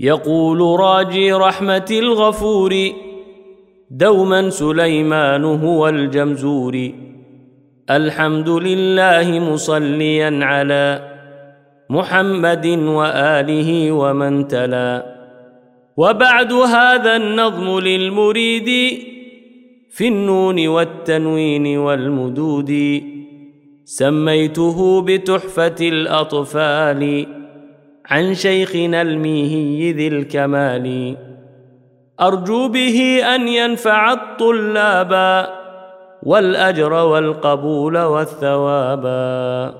يقول راجي رحمة الغفور دوما سليمان هو الجمزور الحمد لله مصليا على محمد وآله ومن تلا. وبعد هذا النظم للمريد في النون والتنوين والمدود. سميته بتحفة الأطفال. عن شيخنا الميهي ذي الكمال. أرجو به أن ينفع الطلاب والأجر والقبول والثوابا